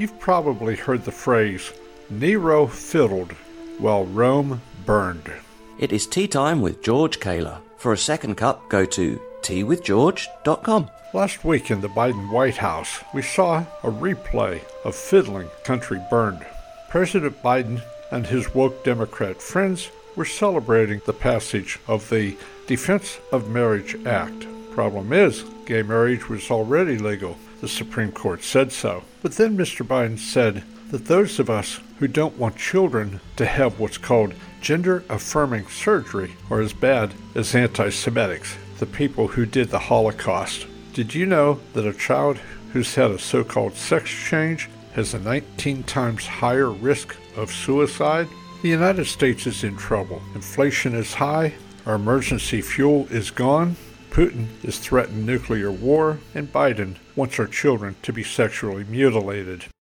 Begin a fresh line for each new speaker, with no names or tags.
You've probably heard the phrase, Nero fiddled while Rome burned.
It is tea time with George Kaler. For a second cup, go to teawithgeorge.com.
Last week in the Biden White House, we saw a replay of Fiddling Country Burned. President Biden and his woke Democrat friends were celebrating the passage of the Defense of Marriage Act. Problem is, gay marriage was already legal. The Supreme Court said so. But then Mr. Biden said that those of us who don't want children to have what's called gender affirming surgery are as bad as anti Semitics, the people who did the Holocaust. Did you know that a child who's had a so called sex change has a 19 times higher risk of suicide? The United States is in trouble. Inflation is high, our emergency fuel is gone, Putin is threatened nuclear war, and Biden wants our children to be sexually mutilated.